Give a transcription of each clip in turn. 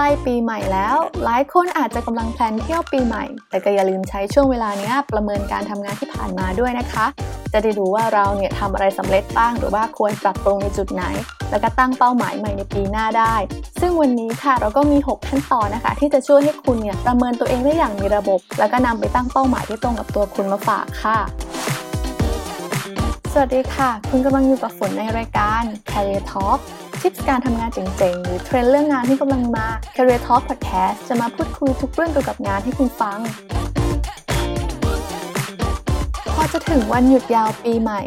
ล้ปีใหม่แล้ว หลายคนอาจจะกำลังแพลนเที่ยวปีใหม่ แต่ก็อย่าลืมใช้ช่วงเวลานี้ประเมินการทำงานที่ผ่านมาด้วยนะคะ จะได้รู้ว่าเราเนี่ยทำอะไรสำเร็จบ้าง หรือว่าควรปรับปรุงในจุดไหน แล้วก็ตั้งเป้าหมายใหม่ในปีหน้าได้ ซึ่งวันนี้ค่ะเราก็มี 6 ขั้นตอนนะคะ ที่จะช่วยให้คุณเนี่ยประเมินตัวเองได้อย่างมีระบบ แล้วก็นำไปตั้งเป้าหมายที่ตรงกับตัวคุณมาฝากค่ะสวัสดีค่ะ คุณกำลังอยู่กับฝนในรายการ Career Talk ทิปการทำงานเจ๋งๆ หรือเทรนด์เรื่องงานที่กำลังมา Career Talk Podcast จะมาพูดคุยทุกเรื่องเกี่ยวกับงานให้คุณฟัง พอจะถึงวันหยุดยาวปีใหม่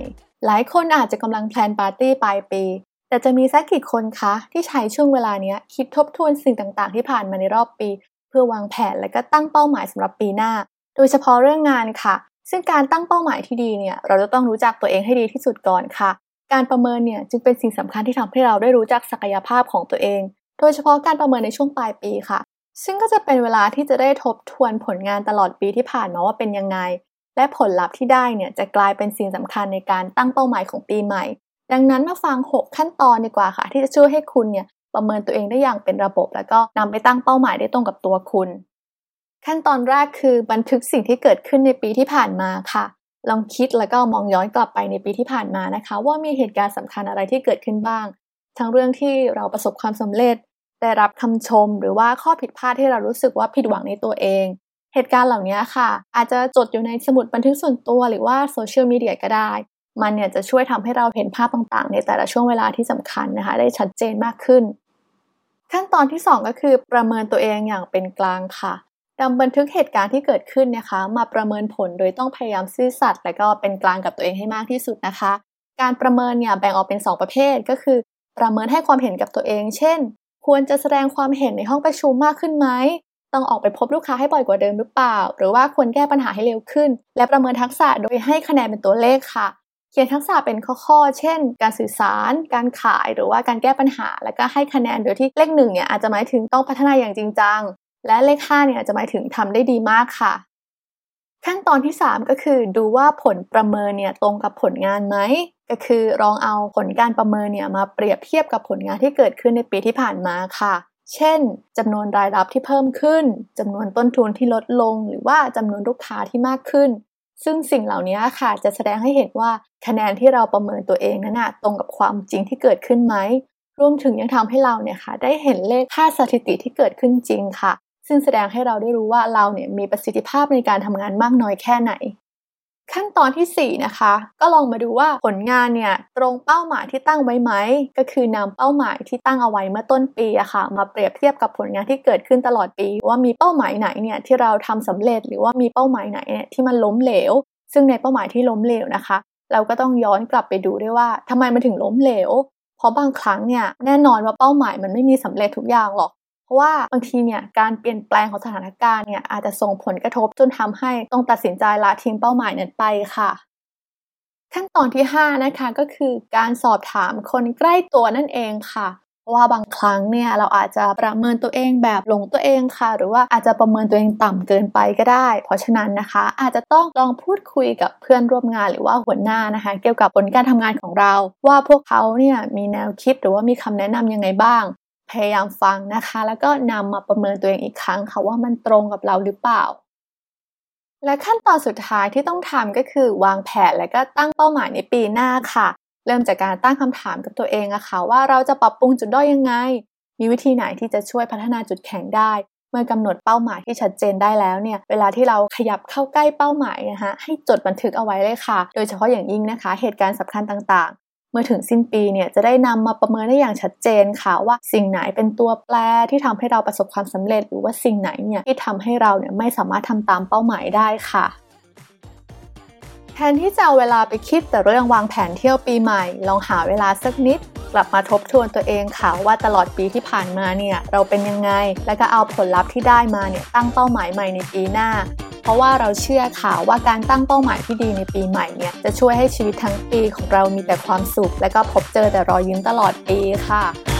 หลายคนอาจจะกำลังแพลนปาร์ตี้ปลายปี แต่จะมีสักกี่คนคะ ที่ใช้ช่วงเวลานี้คิดทบทวนสิ่งต่างๆ ที่ผ่านมาในรอบปี เพื่อวางแผนและก็ตั้งเป้าหมายสำหรับปีหน้า โดยเฉพาะเรื่องงานค่ะ ซึ่งการตั้งเป้าหมายที่ดีเนี่ยเราจะต้องรู้จักตัวเองให้ดีที่สุดก่อนค่ะ การประเมินเนี่ยจึงเป็นสิ่งสำคัญที่ทำให้เราได้รู้จักศักยภาพของตัวเอง โดยเฉพาะการประเมินในช่วงปลายปีค่ะ ซึ่งก็จะเป็นเวลาที่จะได้ทบทวนผลงานตลอดปีที่ผ่านมาว่าเป็นยังไง และผลลัพธ์ที่ได้เนี่ยจะกลายเป็นสิ่งสำคัญในการตั้งเป้าหมายของปีใหม่ ดังนั้นมาฟัง 6 ขั้นตอนดีกว่าค่ะ ที่จะช่วยให้คุณเนี่ยประเมินตัวเองได้อย่างเป็นระบบ แล้วก็นำไปตั้งเป้าหมายได้ตรงกับตัวคุณ ขั้นตอนแรกคือบันทึกสิ่งที่เกิดขึ้นในปีที่ผ่านมาค่ะ ลองคิดแล้วก็มองย้อนกลับไปในปีที่ผ่านมานะคะ ว่ามีเหตุการณ์สำคัญอะไรที่เกิดขึ้นบ้าง ทั้งเรื่องที่เราประสบความสำเร็จ ได้รับคำชม หรือว่าข้อผิดพลาดที่เรารู้สึกว่าผิดหวังในตัวเอง เหตุการณ์เหล่านี้ค่ะ อาจจะจดอยู่ในสมุดบันทึกส่วนตัวหรือว่าโซเชียลมีเดียก็ได้ มันเนี่ยจะช่วยทำให้เราเห็นภาพต่างๆ ในแต่ละช่วงเวลาที่สำคัญนะคะ ได้ชัดเจนมากขึ้น ขั้นตอนที่ 2 ก็คือประเมินตัวเองอย่างเป็นกลางค่ะ นำบันทึกเหตุการณ์ที่เกิดขึ้นนะคะ มาประเมินผลโดยต้องพยายามซื่อสัตย์และก็เป็นกลางกับตัวเองให้มากที่สุดนะคะ การประเมินเนี่ยแบ่งออกเป็น 2 ประเภทก็คือ ประเมินให้ความเห็นกับตัวเอง เช่น ควรจะแสดงความเห็นในห้องประชุมมากขึ้นไหมต้องออกไปพบลูกค้าให้บ่อยกว่าเดิมหรือเปล่า หรือว่าควรแก้ปัญหาให้เร็วขึ้น และประเมินทักษะโดยให้คะแนนเป็นตัวเลขค่ะ เขียนทักษะเป็นข้อๆ เช่น การสื่อสาร การขาย หรือว่าการแก้ปัญหา แล้วก็ให้คะแนนโดยที่เลขหนึ่งเนี่ยอาจจะหมายถึงต้องพัฒนาอย่างจริงจัง และเลข5เนี่ยจะหมายถึงทำได้ดีมากค่ะ ขั้นตอนที่ 3 ก็คือดูว่าผลประเมินเนี่ยตรงกับผลงานไหมก็คือลองเอาผลการประเมินเนี่ยมาเปรียบเทียบกับผลงานที่เกิดขึ้นในปีที่ผ่านมาค่ะ เช่นจำนวนรายรับที่เพิ่มขึ้นจำนวนต้นทุนที่ลดลง หรือว่าจำนวนลูกค้าที่มากขึ้น ซึ่งสิ่งเหล่านี้ค่ะ จะแสดงให้เห็นว่าคะแนนที่เราประเมินตัวเองนั้นนะตรงกับความจริงที่เกิดขึ้นไหมรวมถึงยังทำให้เราเนี่ยค่ะ ได้เห็นเลขค่าสถิติที่เกิดขึ้นจริงค่ะ ซึ่งแสดงให้เราได้รู้ว่าเราเนี่ยมีประสิทธิภาพในการทำงานมากน้อยแค่ไหน ขั้นตอนที่ 4 นะคะ ก็ลองมาดูว่าผลงานเนี่ยตรงเป้าหมายที่ตั้งไว้ไหม ก็คือนำเป้าหมายที่ตั้งเอาไว้เมื่อต้นปีอะค่ะ มาเปรียบเทียบกับผลงานที่เกิดขึ้นตลอดปี ว่ามีเป้าหมายไหนเนี่ยที่เราทำสำเร็จหรือว่ามีเป้าหมายไหนเนี่ยที่มันล้มเหลว ซึ่งในเป้าหมายที่ล้มเหลวนะคะ เราก็ต้องย้อนกลับไปดูด้วยว่าทำไมมันถึงล้มเหลวเพราะบางครั้งเนี่ยแน่นอนว่าเป้าหมายมันไม่มีสำเร็จทุกอย่างหรอก ราะว่าบางทีเนี่ยการเปลี่ยนแปลงของสถานการณ์เนี่ยอาจจะส่งผลกระทบจนทำให้ต้องตัดสินใจละทิ้งเป้าหมายนั้นไปค่ะ ขั้นตอนที่ 5 นะคะก็คือการสอบถามคนใกล้ตัวนั่นเองค่ะเพราะว่าบางครั้งเนี่ยเราอาจจะประเมินตัวเองแบบหลงตัวเองค่ะ หรือว่าอาจจะประเมินตัวเองต่ำเกินไปก็ได้ เพราะฉะนั้นนะคะ อาจจะต้องลองพูดคุยกับเพื่อนร่วมงานหรือว่าหัวหน้านะคะ เกี่ยวกับผลการทำงานของเรา ว่าพวกเขาเนี่ยมีแนวคิดหรือว่ามีคำแนะนํำยังไงบ้าง พยายามฟังนะคะ แล้วก็นำมาประเมินตัวเองอีกครั้งค่ะว่ามันตรงกับเราหรือเปล่า และขั้นตอนสุดท้ายที่ต้องทำก็คือ วางแผนและก็ตั้งเป้าหมายในปีหน้าค่ะ เริ่มจากการตั้งคำถามกับตัวเองอะค่ะ ว่าเราจะปรับปรุงจุดด้อยยังไง มีวิธีไหนที่จะช่วยพัฒนาจุดแข็งได้ เมื่อกำหนดเป้าหมายที่ชัดเจนได้แล้วเนี่ย เวลาที่เราขยับเข้าใกล้เป้าหมายนะคะให้จดบันทึกเอาไว้เลยค่ะ โดยเฉพาะอย่างยิ่งนะคะ เหตุการณ์สำคัญต่าง เมื่อถึงสิ้นปีเนี่ยจะได้นำมาประเมินได้อย่างชัดเจนค่ะว่าสิ่งไหนเป็นตัวแปรที่ทำให้เราประสบความสำเร็จ หรือว่าสิ่งไหนเนี่ยที่ทำให้เราเนี่ยไม่สามารถทำตามเป้าหมายได้ค่ะแทนที่จะเอาเวลาไปคิดแต่เรื่องวางแผนเที่ยวปีใหม่ ลองหาเวลาสักนิด กลับมาทบทวนตัวเองค่ะว่าตลอดปีที่ผ่านมาเนี่ยเราเป็นยังไง แล้วก็เอาผลลัพธ์ที่ได้มาเนี่ยตั้งเป้าหมายใหม่ในปีหน้า เพราะว่าเราเชื่อค่ะว่าการตั้งเป้าหมายที่ดีในปีใหม่เนี่ยจะช่วยให้ชีวิตทั้งปีของเรามีแต่ความสุข และก็พบเจอแต่รอยยิ้มตลอดปีค่ะ